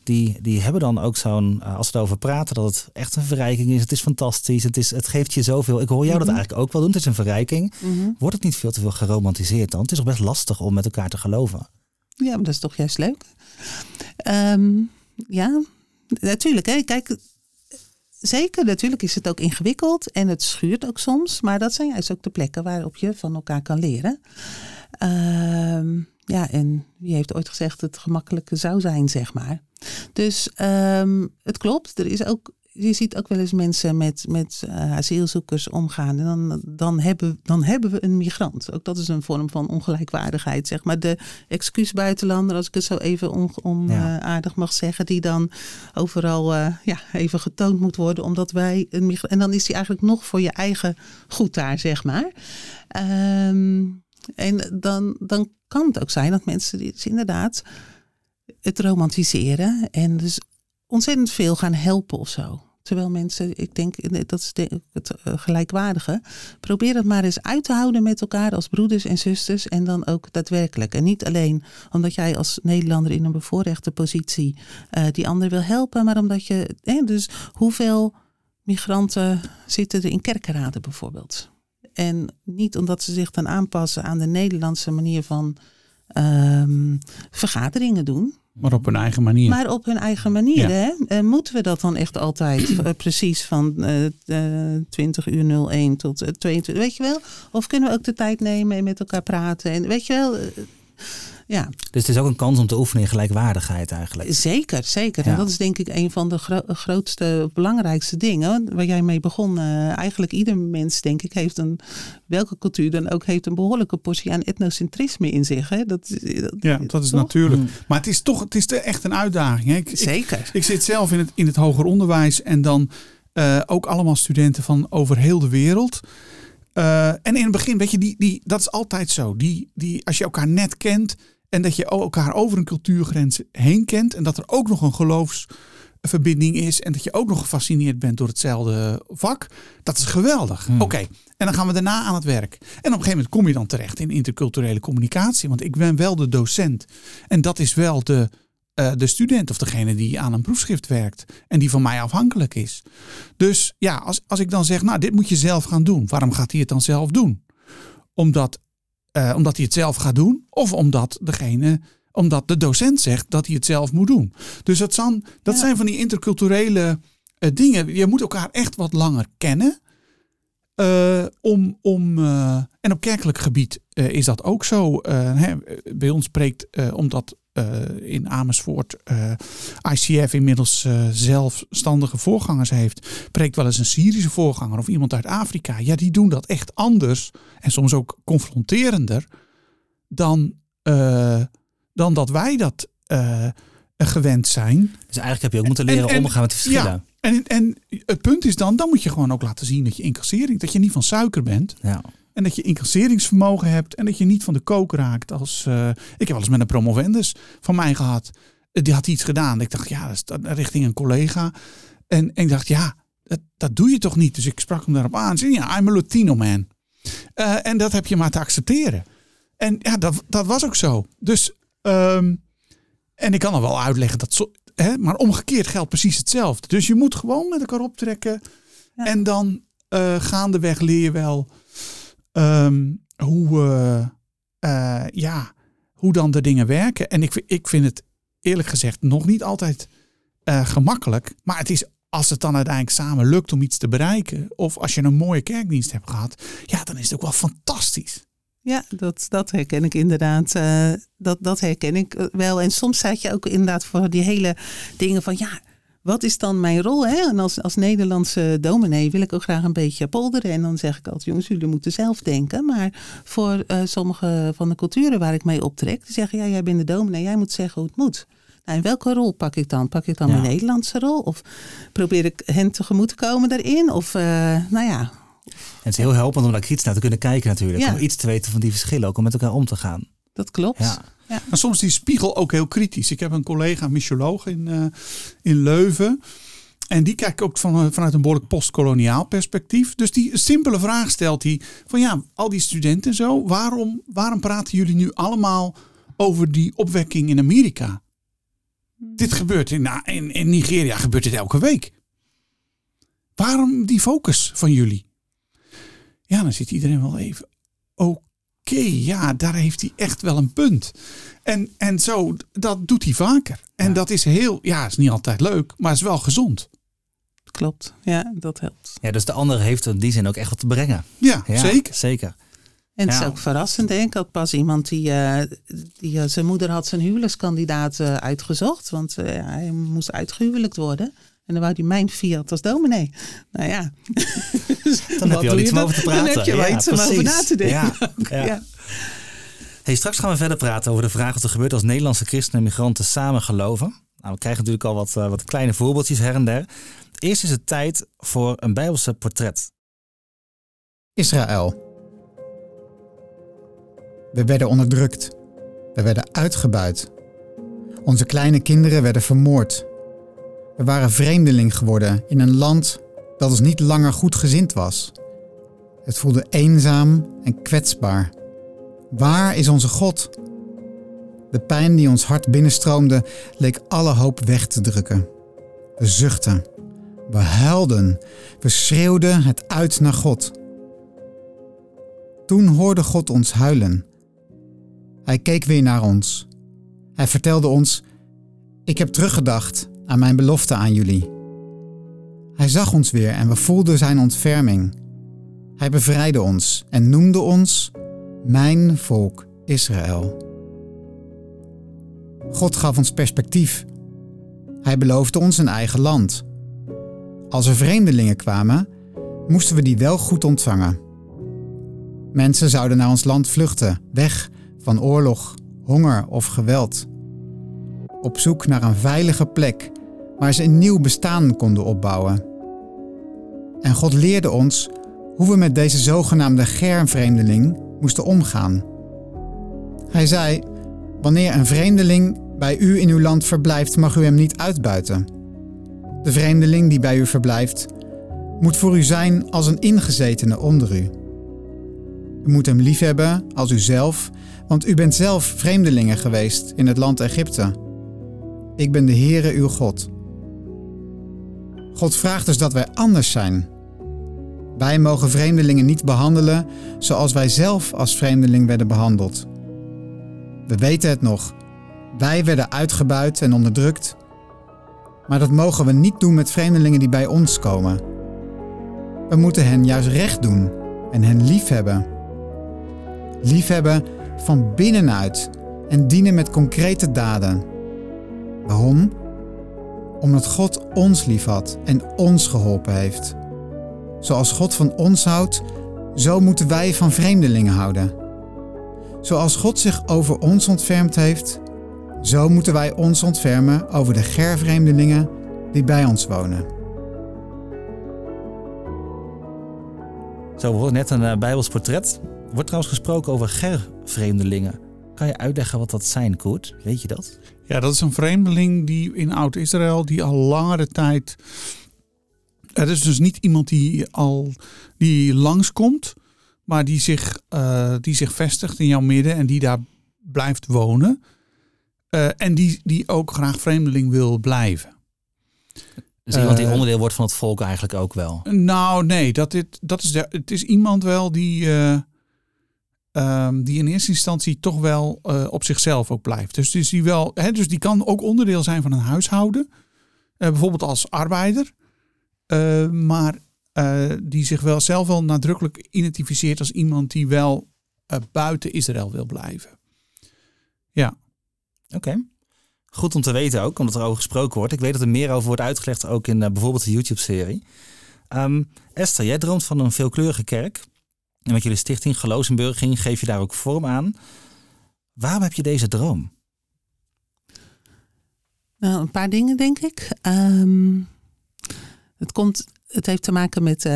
die, die hebben dan ook zo'n, uh, als we erover praten, dat het echt een verrijking is. Het is fantastisch, het, is, het geeft je zoveel. Ik hoor jou dat eigenlijk ook wel doen, het is een verrijking. Wordt het niet veel te veel geromantiseerd dan? Het is toch best lastig om met elkaar te geloven? Ja, maar dat is toch juist leuk? Um, ja, natuurlijk. Hè. Kijk, zeker, natuurlijk is het ook ingewikkeld en het schuurt ook soms. Maar dat zijn juist ook de plekken waarop je van elkaar kan leren. Uh, ja, en wie heeft ooit gezegd dat het gemakkelijker zou zijn, zeg maar. Dus um, het klopt. Er is ook, je ziet ook wel eens mensen met, met uh, asielzoekers omgaan. En dan, dan, hebben, dan hebben we een migrant. Ook dat is een vorm van ongelijkwaardigheid, zeg maar. De excuusbuitenlander, als ik het zo even onaardig uh, mag zeggen, die dan overal uh, ja, even getoond moet worden, omdat wij een migrant. En dan is die eigenlijk nog voor je eigen goed daar, zeg maar. Um, en dan, dan kan het ook zijn dat mensen die dus inderdaad het romantiseren en dus ontzettend veel gaan helpen of zo. Terwijl mensen, ik denk, dat is het gelijkwaardige. Probeer het maar eens uit te houden met elkaar als broeders en zusters. En dan ook daadwerkelijk. En niet alleen omdat jij als Nederlander in een bevoorrechte positie uh, die ander wil helpen. Maar omdat je, eh, dus hoeveel migranten zitten er in kerkenraden bijvoorbeeld? En niet omdat ze zich dan aanpassen aan de Nederlandse manier van um, vergaderingen doen. Maar op hun eigen manier. Maar op hun eigen manier. Ja. Hè? Uh, moeten we dat dan echt altijd uh, precies van uh, 20 uur 01 tot 22? Weet je wel? Of kunnen we ook de tijd nemen en met elkaar praten? En weet je wel? Ja. Dus het is ook een kans om te oefenen in gelijkwaardigheid eigenlijk. Zeker, zeker. Ja. En dat is denk ik een van de gro grootste, belangrijkste dingen. Waar jij mee begon. Uh, eigenlijk ieder mens, denk ik, heeft een, welke cultuur dan ook, heeft een behoorlijke portie aan etnocentrisme in zich. Hè? Dat, dat, ja, dat is toch? natuurlijk. Mm. Maar het is toch het is echt een uitdaging. Hè? Ik, zeker. Ik, ik, zit zelf in het, in het hoger onderwijs en dan uh, ook allemaal studenten van over heel de wereld. Uh, en in het begin, weet je, die, die, dat is altijd zo. Die, die, als je elkaar net kent, en dat je elkaar over een cultuurgrens heen kent. En dat er ook nog een geloofsverbinding is. En dat je ook nog gefascineerd bent door hetzelfde vak. Dat is geweldig. Hmm. Oké, okay. en dan gaan we daarna aan het werk. En op een gegeven moment kom je dan terecht in interculturele communicatie. Want ik ben wel de docent. En dat is wel de, uh, de student of degene die aan een proefschrift werkt. En die van mij afhankelijk is. Dus ja, als, als ik dan zeg, nou dit moet je zelf gaan doen. Waarom gaat hij het dan zelf doen? Omdat uh, omdat hij het zelf gaat doen, of omdat degene, omdat de docent zegt dat hij het zelf moet doen. Dus dat, zijn, dat ja. zijn van die interculturele uh, dingen. Je moet elkaar echt wat langer kennen. Uh, om, om, en op kerkelijk gebied is dat ook zo. Hè, bij ons spreekt, omdat in Amersfoort uh, ICF inmiddels uh, zelfstandige voorgangers heeft, preekt wel eens een Syrische voorganger of iemand uit Afrika. Ja, die doen dat echt anders en soms ook confronterender dan, dan dat wij dat gewend zijn. Dus eigenlijk heb je ook moeten leren en, en, omgaan met de verschillen. Ja, en, en het punt is dan, dan moet je gewoon ook laten zien dat je incassering, dat je niet van suiker bent. Ja. En dat je incasseringsvermogen hebt. En dat je niet van de kook raakt. Als, uh, ik heb wel eens met een promovendus van mij gehad. Die had iets gedaan. Ik dacht, ja, dat is richting een collega. En, en ik dacht, ja, dat, dat doe je toch niet? Dus ik sprak hem daarop aan. Zei, ja, I'm a Latino man. Uh, en dat heb je maar te accepteren. En ja, dat, dat was ook zo. Dus, um, en ik kan er wel uitleggen dat zo, hè, maar omgekeerd geldt precies hetzelfde. Dus je moet gewoon met elkaar optrekken. Ja. En dan uh, gaandeweg leer je wel um, hoe, uh, ja, hoe dan de dingen werken. En ik, ik vind het eerlijk gezegd nog niet altijd uh, gemakkelijk. Maar het is als het dan uiteindelijk samen lukt om iets te bereiken. Of als je een mooie kerkdienst hebt gehad. Ja, dan is het ook wel fantastisch. Ja, dat, dat herken ik inderdaad. Uh, dat, dat herken ik wel. En soms zat je ook inderdaad voor die hele dingen van ja wat is dan mijn rol? Hè? En als, als Nederlandse dominee wil ik ook graag een beetje polderen. En dan zeg ik altijd, jongens, jullie moeten zelf denken. Maar voor uh, sommige van de culturen waar ik mee optrek, die zeggen, ja, jij bent de dominee, jij moet zeggen hoe het moet. Nou, in welke rol pak ik dan? Pak ik dan ja. mijn Nederlandse rol? Of probeer ik hen tegemoet te komen daarin? Of, uh, nou ja, het is heel helpend om daar kritisch naar te kunnen kijken natuurlijk. Ja. Om iets te weten van die verschillen, ook om met elkaar om te gaan. Dat klopt. Ja. Maar soms die spiegel ook heel kritisch. Ik heb een collega, missioloog in, eh, in Leuven. En die kijkt ook van, eh, vanuit een behoorlijk postkoloniaal perspectief. Dus die simpele vraag stelt hij van ja, al die studenten en zo. Waarom, waarom praten jullie nu allemaal over die opwekking in Amerika? Dit gebeurt in, nou, in, in Nigeria gebeurt dit elke week. Waarom die focus van jullie? Ja, dan zit iedereen wel even. Oké, ja, daar heeft hij echt wel een punt. En, en zo, dat doet hij vaker. En Ja. dat is heel, ja, is niet altijd leuk, maar is wel gezond. Klopt. Ja, dat helpt. Ja, dus de ander heeft in die zin ook echt wat te brengen. Ja, Ja, zeker. Zeker. En het Ja. is ook verrassend, denk ik. Ik had pas iemand die, eh, die eh, zijn moeder had zijn huwelijkskandidaat eh, uitgezocht. Want eh, hij moest uitgehuwelijkt worden. En dan wou hij mijn Fiat als dominee. Nou ja. Dan heb je al iets om over te praten. Dan heb je wel Ja, iets om over na te denken. Ja, ja. Ja. Hey, straks gaan we verder praten over de vraag wat er gebeurt als Nederlandse christenen en migranten samen geloven. Nou, we krijgen natuurlijk al wat, eh, wat kleine voorbeeldjes her en der. Eerst is het tijd voor een Bijbelse portret. Israël. We werden onderdrukt. We werden uitgebuit. Onze kleine kinderen werden vermoord. We waren vreemdeling geworden in een land dat ons niet langer goed gezind was. Het voelde eenzaam en kwetsbaar. Waar is onze God? De pijn die ons hart binnenstroomde leek alle hoop weg te drukken. We zuchtten. We huilden. We schreeuwden het uit naar God. Toen hoorde God ons huilen. Hij keek weer naar ons. Hij vertelde ons: Ik heb teruggedacht aan mijn belofte aan jullie. Hij zag ons weer en we voelden zijn ontferming. Hij bevrijdde ons en noemde ons Mijn volk Israël. God gaf ons perspectief. Hij beloofde ons een eigen land. Als er vreemdelingen kwamen, moesten we die wel goed ontvangen. Mensen zouden naar ons land vluchten, weg van oorlog, honger of geweld. Op zoek naar een veilige plek waar ze een nieuw bestaan konden opbouwen. En God leerde ons hoe we met deze zogenaamde germvreemdeling moesten omgaan. Hij zei: Wanneer een vreemdeling bij u in uw land verblijft, mag u hem niet uitbuiten. De vreemdeling die bij u verblijft, moet voor u zijn als een ingezetene onder u. U moet hem liefhebben als uzelf, want u bent zelf vreemdelingen geweest in het land Egypte. Ik ben de Heere uw God. God vraagt dus dat wij anders zijn. Wij mogen vreemdelingen niet behandelen zoals wij zelf als vreemdeling werden behandeld. We weten het nog. Wij werden uitgebuit en onderdrukt. Maar dat mogen we niet doen met vreemdelingen die bij ons komen. We moeten hen juist recht doen en hen liefhebben. Liefhebben van binnenuit en dienen met concrete daden. Waarom? Omdat God ons liefhad en ons geholpen heeft. Zoals God van ons houdt, zo moeten wij van vreemdelingen houden. Zoals God zich over ons ontfermd heeft, zo moeten wij ons ontfermen over de gervreemdelingen die bij ons wonen. Zo, we net een eh, Bijbels portret. Er wordt trouwens gesproken over gervreemdelingen. Kan je uitleggen wat dat zijn, Koert? Weet je dat? Ja, dat is een vreemdeling die in Oud-Israël die al langere tijd. Het is dus niet iemand die al die langskomt, maar die zich, eh, die zich vestigt in jouw midden en die daar blijft wonen. Eh, en die, die ook graag vreemdeling wil blijven. Dus iemand die Eh, onderdeel wordt van het volk eigenlijk ook wel. Nou, nee, dat, dit, dat is de, het is iemand wel die, ehm, die in eerste instantie toch wel eh, op zichzelf ook blijft. Dus, die wel, hè, dus die kan ook onderdeel zijn van een huishouden, eh, bijvoorbeeld als arbeider, eh, maar die zich wel zelf wel nadrukkelijk identificeert als iemand die wel buiten Israël wil blijven. Ja. Oké. Goed om te weten ook, omdat er over gesproken wordt. Ik weet dat er meer over wordt uitgelegd, ook in bijvoorbeeld de YouTube-serie. Ehm, Esther, jij droomt van een veelkleurige kerk. En met jullie stichting Geloofsburging geef je daar ook vorm aan. Waarom heb je deze droom? Nou, een paar dingen denk ik. Ehm, het komt het heeft te maken met uh,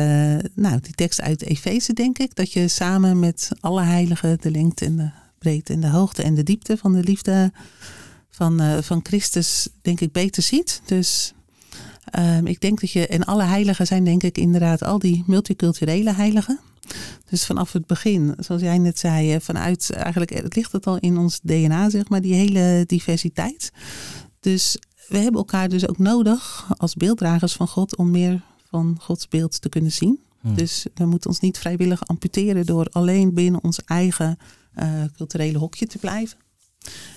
nou, die tekst uit Efeze, denk ik. Dat je samen met alle heiligen de lengte en de breedte en de hoogte en de diepte van de liefde van, uh, van Christus, denk ik, beter ziet. Dus um, ik denk dat je, en alle heiligen zijn denk ik inderdaad al die multiculturele heiligen. Dus vanaf het begin, zoals jij net zei, vanuit eigenlijk het ligt het al in ons DNA, zeg maar, die hele diversiteit. Dus we hebben elkaar dus ook nodig als beelddragers van God om meer van Gods beeld te kunnen zien. Hmm. Dus we moeten ons niet vrijwillig amputeren door alleen binnen ons eigen uh, culturele hokje te blijven.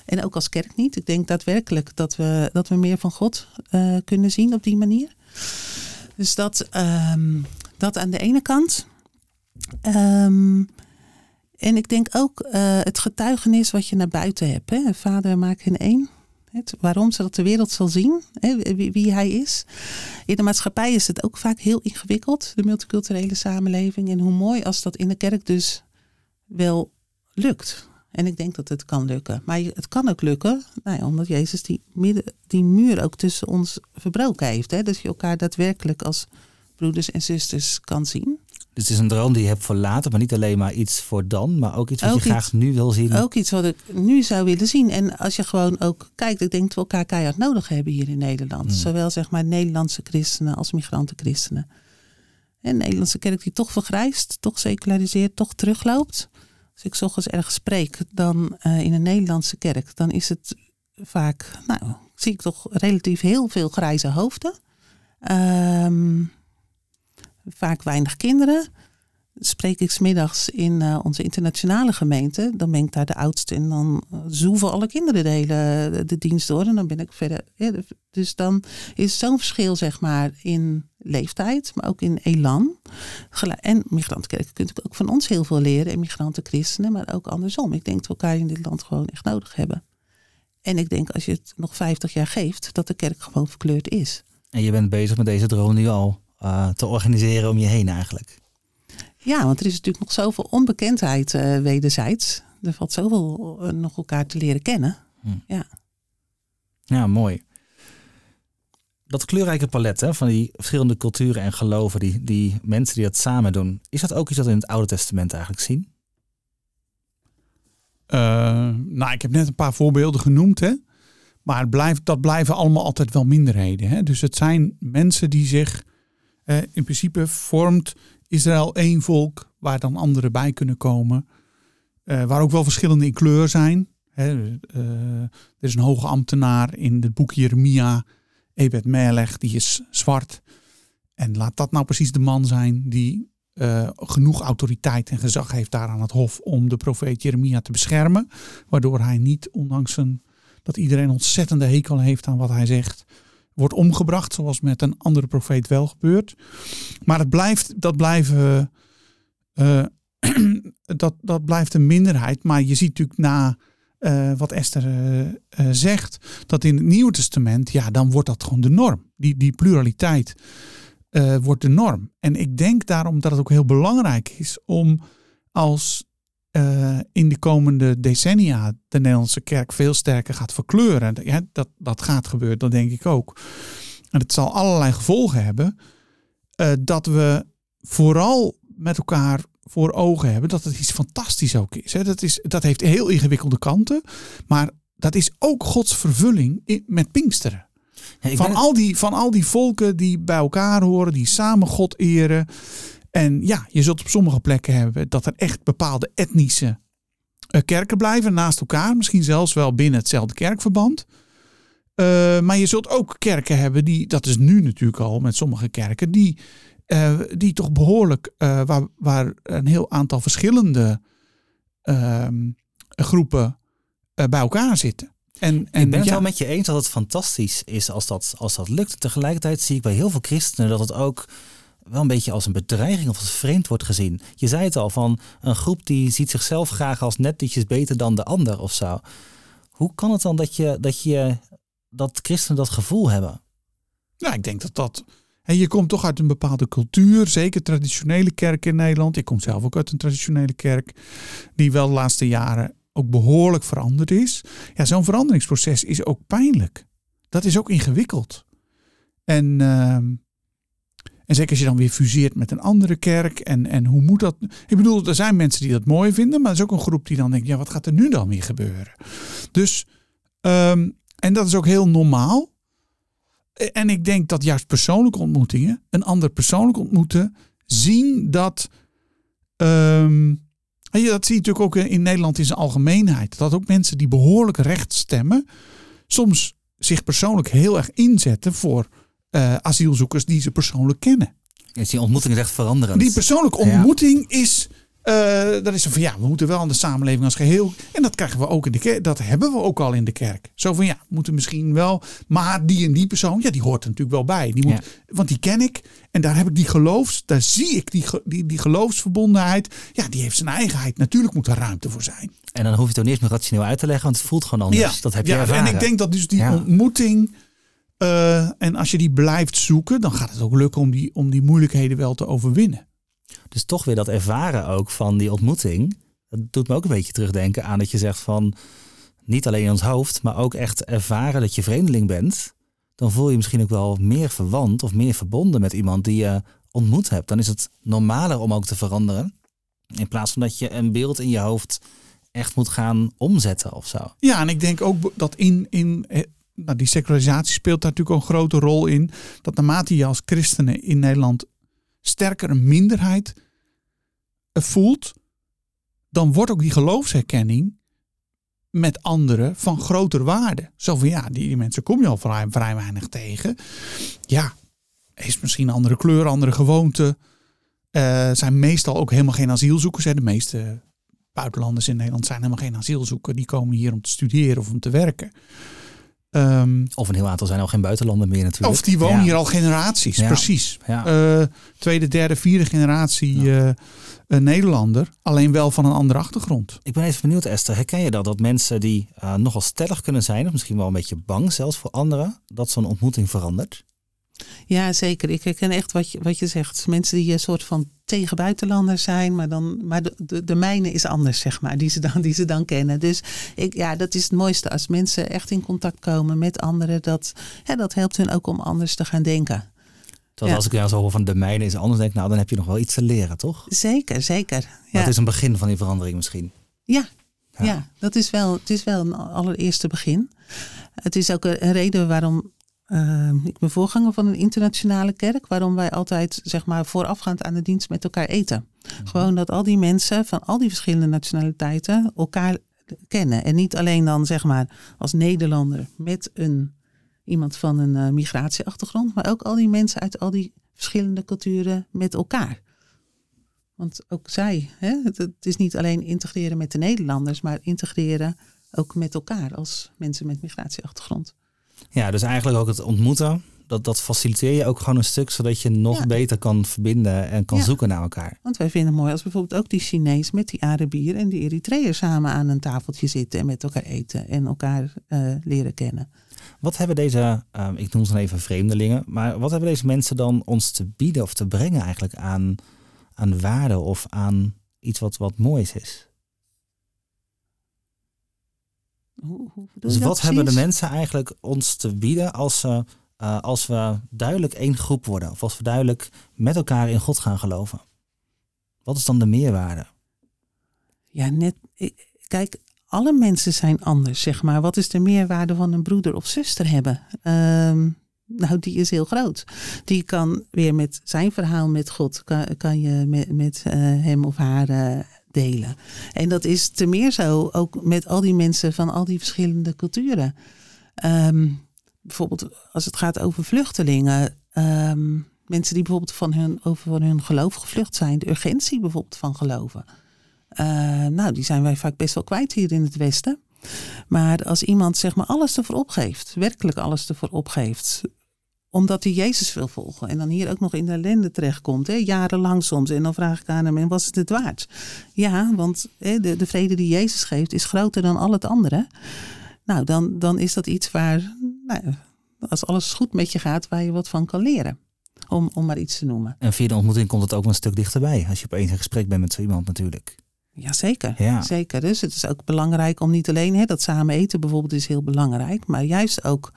En ook als kerk niet. Ik denk daadwerkelijk dat we, dat we meer van God uh, kunnen zien op die manier. Dus dat, um, dat aan de ene kant. Um, en ik denk ook uh, het getuigenis wat je naar buiten hebt. Hè? Vader, maak hen één. Het, waarom? Zodat de wereld zal zien hè, wie, hij is. In de maatschappij is het ook vaak heel ingewikkeld, de multiculturele samenleving. En hoe mooi als dat in de kerk dus wel lukt. En ik denk dat het kan lukken. Maar het kan ook lukken, nou omdat Jezus die, midden, die muur ook tussen ons verbroken heeft. Hè? Dus je elkaar daadwerkelijk als broeders en zusters kan zien. Dus het is een droom die je hebt voor later, maar niet alleen maar iets voor dan, maar ook iets wat je graag nu wil zien. Ook iets wat ik nu zou willen zien. En als je gewoon ook kijkt, ik denk dat we elkaar keihard nodig hebben hier in Nederland. Hmm. Zowel zeg maar Nederlandse christenen als migrantenchristenen. En de Nederlandse kerk die toch vergrijst, toch seculariseert, toch terugloopt. Als ik ochtends ergens spreek, dan uh, in een Nederlandse kerk, dan is het vaak, nou, zie ik toch relatief heel veel grijze hoofden. Um, vaak weinig kinderen. Spreek ik smiddags in uh, onze internationale gemeente, dan ben ik daar de oudste en dan uh, zoeven alle kinderen de hele de dienst door en dan ben ik verder. Ja, dus dan is zo'n verschil, zeg maar, in leeftijd, maar ook in elan. En migrantenkerken kunt ook van ons heel veel leren, en migranten christenen, maar ook andersom. Ik denk dat we elkaar in dit land gewoon echt nodig hebben. En ik denk als je het nog 50 jaar geeft, dat de kerk gewoon verkleurd is. En je bent bezig met deze droom nu al uh, te organiseren om je heen eigenlijk. Ja, want er is natuurlijk nog zoveel onbekendheid uh, wederzijds. Er valt zoveel uh, nog elkaar te leren kennen. Hm. Ja. ja, mooi. Dat kleurrijke palet hè, van die verschillende culturen en geloven, die, die mensen die dat samen doen, is dat ook iets dat we in het Oude Testament eigenlijk zien? nou, ik heb net een paar voorbeelden genoemd, hè. Maar het blijft, dat blijven allemaal altijd wel minderheden. Hè? Dus het zijn mensen die zich in principe vormt Israël één volk waar dan anderen bij kunnen komen. Uh, waar ook wel verschillende in kleur zijn. Uh, er is een hoge ambtenaar in het boek Jeremia, Ebed Melech, die is zwart. En laat dat nou precies de man zijn die genoeg autoriteit en gezag heeft daar aan het hof om de profeet Jeremia te beschermen. Waardoor hij niet, ondanks een, dat iedereen ontzettende hekel heeft aan wat hij zegt, wordt omgebracht, zoals met een andere profeet wel gebeurt. Maar het blijft, dat, blijven, uh, dat, dat blijft een minderheid. Maar je ziet natuurlijk na uh, wat Esther uh, zegt, dat in het Nieuwe Testament, ja, dan wordt dat gewoon de norm. Die, die pluraliteit wordt de norm. En ik denk daarom dat het ook heel belangrijk is om als uh, in de komende decennia de Nederlandse kerk veel sterker gaat verkleuren. Ja, dat, dat gaat gebeuren, dat denk ik ook. En het zal allerlei gevolgen hebben. Uh, dat we vooral met elkaar voor ogen hebben dat het iets fantastisch ook is. Hè. Dat, is dat heeft heel ingewikkelde kanten. Maar dat is ook Gods vervulling met Pinksteren. Ja, van, al die, van al die volken die bij elkaar horen, die samen God eren. En ja, je zult op sommige plekken hebben dat er echt bepaalde etnische uh, kerken blijven naast elkaar. Misschien zelfs wel binnen hetzelfde kerkverband. Uh, maar je zult ook kerken hebben die, dat is nu natuurlijk al met sommige kerken, die, uh, die toch behoorlijk, waar, waar een heel aantal verschillende ehm, groepen bij elkaar zitten. En, en, ik ben het wel met je eens dat het fantastisch is als dat, als dat lukt. Tegelijkertijd zie ik bij heel veel christenen dat het ook wel een beetje als een bedreiging of als vreemd wordt gezien. Je zei het al, van een groep die ziet zichzelf graag als net ietsjes beter dan de ander of zo. Hoe kan het dan dat je dat, je, dat christenen dat gevoel hebben? Nou, ik denk dat dat... En je komt toch uit een bepaalde cultuur, zeker traditionele kerk in Nederland. Ik kom zelf ook uit een traditionele kerk, die wel de laatste jaren ook behoorlijk veranderd is. Ja, zo'n veranderingsproces is ook pijnlijk. Dat is ook ingewikkeld. En... Uh, En zeker als je dan weer fuseert met een andere kerk. En, en hoe moet dat? Ik bedoel, er zijn mensen die dat mooi vinden. Maar er is ook een groep die dan denkt, ja, wat gaat er nu dan weer gebeuren? Dus, ehm, en dat is ook heel normaal. En ik denk dat juist persoonlijke ontmoetingen, een ander persoonlijk ontmoeten, zien dat. je, dat zie je natuurlijk ook in Nederland in zijn algemeenheid. Dat ook mensen die behoorlijk recht stemmen, soms zich persoonlijk heel erg inzetten voor eh, asielzoekers die ze persoonlijk kennen. Is die ontmoeting is echt veranderend. Die persoonlijke ontmoeting is. dat is van ja, we moeten wel aan de samenleving als geheel. En dat krijgen we ook in de kerk. Dat hebben we ook al in de kerk. Zo van ja, we moeten misschien wel. Maar die en die persoon, ja, die hoort er natuurlijk wel bij. Die moet, Want die ken ik. En daar heb ik die geloofs. Daar zie ik die, die, die geloofsverbondenheid. Ja, die heeft zijn eigenheid. Natuurlijk moet er ruimte voor zijn. En dan hoef je het ook niet eens meer rationeel uit te leggen, want het voelt gewoon anders. dat heb je ja, ervaren. En ik denk dat dus die Ja. ontmoeting. Eh, en als je die blijft zoeken, dan gaat het ook lukken om die, om die moeilijkheden wel te overwinnen. Dus toch weer dat ervaren ook van die ontmoeting. Dat doet me ook een beetje terugdenken aan dat je zegt van niet alleen in ons hoofd, maar ook echt ervaren dat je vreemdeling bent. Dan voel je misschien ook wel meer verwant of meer verbonden met iemand die je ontmoet hebt. Dan is het normaler om ook te veranderen. In plaats van dat je een beeld in je hoofd echt moet gaan omzetten of zo. Ja, en ik denk ook dat in, in nou, die secularisatie speelt daar natuurlijk een grote rol in. Dat naarmate je als christenen in Nederland sterker een minderheid eh, voelt, dan wordt ook die geloofsherkenning met anderen van groter waarde. Zo van ja, die, mensen kom je al vrij, vrij weinig tegen. Ja, is misschien andere kleur, andere gewoonte. Eh, zijn meestal ook helemaal geen asielzoekers. Hè. De meeste buitenlanders in Nederland zijn helemaal geen asielzoekers. Die komen hier om te studeren of om te werken. Ehm, Of een heel aantal zijn al geen buitenlander meer natuurlijk. of die wonen Ja. hier al generaties, Ja. precies. Ja. Eh, tweede, derde, vierde generatie eh, eh, Nederlander. Alleen wel van een andere achtergrond. Ik ben even benieuwd, Esther. Herken je dat? Dat mensen die eh, nogal stellig kunnen zijn, of misschien wel een beetje bang zelfs voor anderen, dat zo'n ontmoeting verandert? Ja, zeker. Ik herken echt wat je, wat je zegt. Mensen die een soort van tegen buitenlanders zijn, maar, dan, maar de, de, de mijne is anders, zeg maar, die ze dan, die ze dan kennen. Dus ik, ja, dat is het mooiste. Als mensen echt in contact komen met anderen, dat, ja, dat helpt hun ook om anders te gaan denken. Ja. als ik jou zo hoor van de mijne is anders, denk ik, nou dan heb je nog wel iets te leren, toch? Zeker, zeker. Maar Ja, het is een begin van die verandering misschien. ja, Ja. ja. dat is wel, het is wel een allereerste begin. Het is ook een reden waarom eh, ik ben voorganger van een internationale kerk, waarom wij altijd zeg maar voorafgaand aan de dienst met elkaar eten. Gewoon dat al die mensen van al die verschillende nationaliteiten elkaar kennen. En niet alleen dan zeg maar als Nederlander met een, iemand van een eh, migratieachtergrond, maar ook al die mensen uit al die verschillende culturen met elkaar. Want ook zij, hè, het, het is niet alleen integreren met de Nederlanders, maar integreren ook met elkaar als mensen met migratieachtergrond. Ja, dus eigenlijk ook het ontmoeten, dat, dat faciliteer je ook gewoon een stuk, zodat je nog Ja. beter kan verbinden en kan Ja. zoeken naar elkaar. Want wij vinden het mooi als bijvoorbeeld ook die Chinees met die Arabier en die Eritreër samen aan een tafeltje zitten en met elkaar eten en elkaar eh, leren kennen. Wat hebben deze, ehm, ik noem ze dan even vreemdelingen, maar wat hebben deze mensen dan ons te bieden of te brengen eigenlijk aan, aan waarde of aan iets wat, wat moois is? Hoe, hoe bedoel Dus wat hebben de mensen eigenlijk ons te bieden als, ze, eh, als we duidelijk één groep worden? Of als we duidelijk met elkaar in God gaan geloven? Wat is dan de meerwaarde? Ja, net. Kijk, alle mensen zijn anders, zeg maar. Wat is de meerwaarde van een broeder of zuster hebben? Ehm, nou, die is heel groot. Die kan weer met zijn verhaal met God, kan, kan je met, met eh, hem of haar eh, delen. En dat is te meer zo ook met al die mensen van al die verschillende culturen. Ehm, bijvoorbeeld als het gaat over vluchtelingen. ehm, mensen die bijvoorbeeld van hun, over van hun geloof gevlucht zijn. De urgentie bijvoorbeeld van geloven. Eh, nou, die zijn wij vaak best wel kwijt hier in het Westen. Maar als iemand zeg maar alles ervoor opgeeft, werkelijk alles ervoor opgeeft, omdat hij Jezus wil volgen en dan hier ook nog in de ellende terechtkomt, hè, jarenlang soms, en dan vraag ik aan hem, en was het het waard? Ja, want hè, de, de vrede die Jezus geeft is groter dan al het andere. Nou, dan, dan is dat iets waar, nou, als alles goed met je gaat, waar je wat van kan leren. Om, om maar iets te noemen. En via de ontmoeting komt het ook een stuk dichterbij. Als je opeens in gesprek bent met zo iemand natuurlijk. Jazeker, Ja. zeker. Dus het is ook belangrijk om niet alleen hè, dat samen eten bijvoorbeeld is heel belangrijk, maar juist ook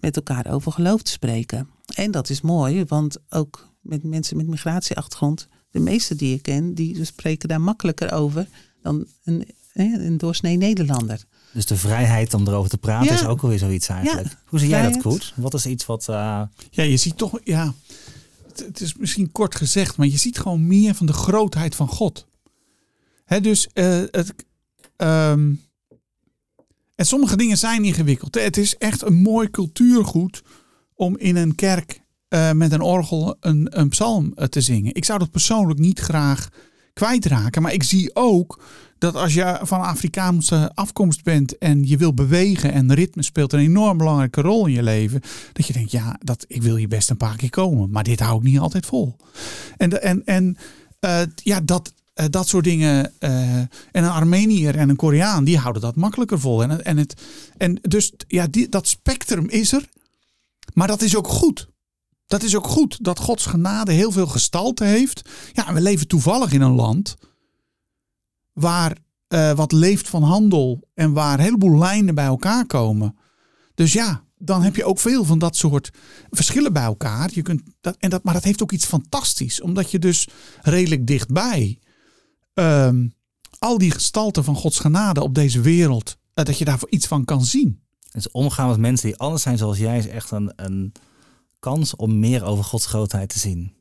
met elkaar over geloof te spreken. En dat is mooi, want ook met mensen met migratieachtergrond, de meeste die ik ken, die spreken daar makkelijker over dan een, hè, een doorsnee Nederlander. Dus de vrijheid om erover te praten Ja. is ook alweer zoiets eigenlijk. Ja, Hoe zie jij dat. Koet? Wat is iets wat... eh, Ja, je ziet toch, ja, het, het is misschien kort gezegd, maar je ziet gewoon meer van de grootheid van God. Dus eh, het, ehm, en sommige dingen zijn ingewikkeld. Het is echt een mooi cultuurgoed om in een kerk eh, met een orgel een, een psalm eh, te zingen. Ik zou dat persoonlijk niet graag kwijtraken, maar ik zie ook dat als je van Afrikaanse afkomst bent en je wil bewegen en ritme speelt een enorm belangrijke rol in je leven, dat je denkt, ja, dat, ik wil hier best een paar keer komen, maar dit hou ik niet altijd vol. En, en, en ja, dat, eh, dat soort dingen. eh, en een Armenier en een Koreaan, die houden dat makkelijker vol. En, en, het, en dus ja, die, dat spectrum is er, maar dat is ook goed. Dat is ook goed dat Gods genade heel veel gestalte heeft. Ja, we leven toevallig in een land waar eh, wat leeft van handel en waar heleboel lijnen bij elkaar komen. Dus ja, dan heb je ook veel van dat soort verschillen bij elkaar. Je kunt dat, en dat, maar dat heeft ook iets fantastisch, omdat je dus redelijk dichtbij ehm, al die gestalten van Gods genade op deze wereld, eh, dat je daarvoor iets van kan zien. Dus omgaan met mensen die anders zijn zoals jij is echt een, een kans om meer over Gods grootheid te zien.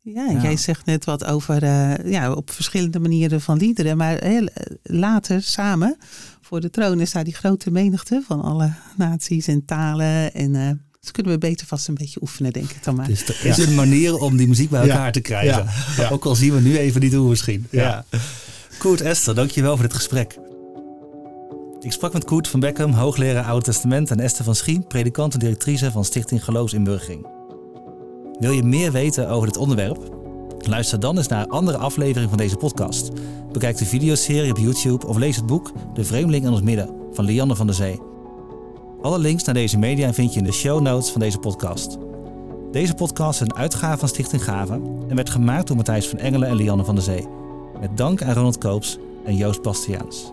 Ja, jij zegt net wat over eh, ja, op verschillende manieren van liederen. Maar heel, later samen voor de troon is daar die grote menigte van alle naties en talen. En eh dus kunnen we beter vast een beetje oefenen, denk ik dan maar. Dus er is een manier om die muziek bij Ja. elkaar te krijgen. Ja. Ja. Ook al zien we nu even niet hoe misschien. Ja. Koert Esther, dankjewel voor dit gesprek. Ik sprak met Koert van Beckham, hoogleraar Oude Testament... en Esther van Schie, predikant en directrice van Stichting Geloofsinburgering. Wil je meer weten over dit onderwerp? Luister dan eens naar een andere aflevering van deze podcast. Bekijk de videoserie op YouTube of lees het boek De Vreemdeling in ons midden van Lianne van der Zee. Alle links naar deze media vind je in de show notes van deze podcast. Deze podcast is een uitgave van Stichting Gave en werd gemaakt door Matthijs van Engelen en Lianne van der Zee. Met dank aan Ronald Koops en Joost Bastiaans.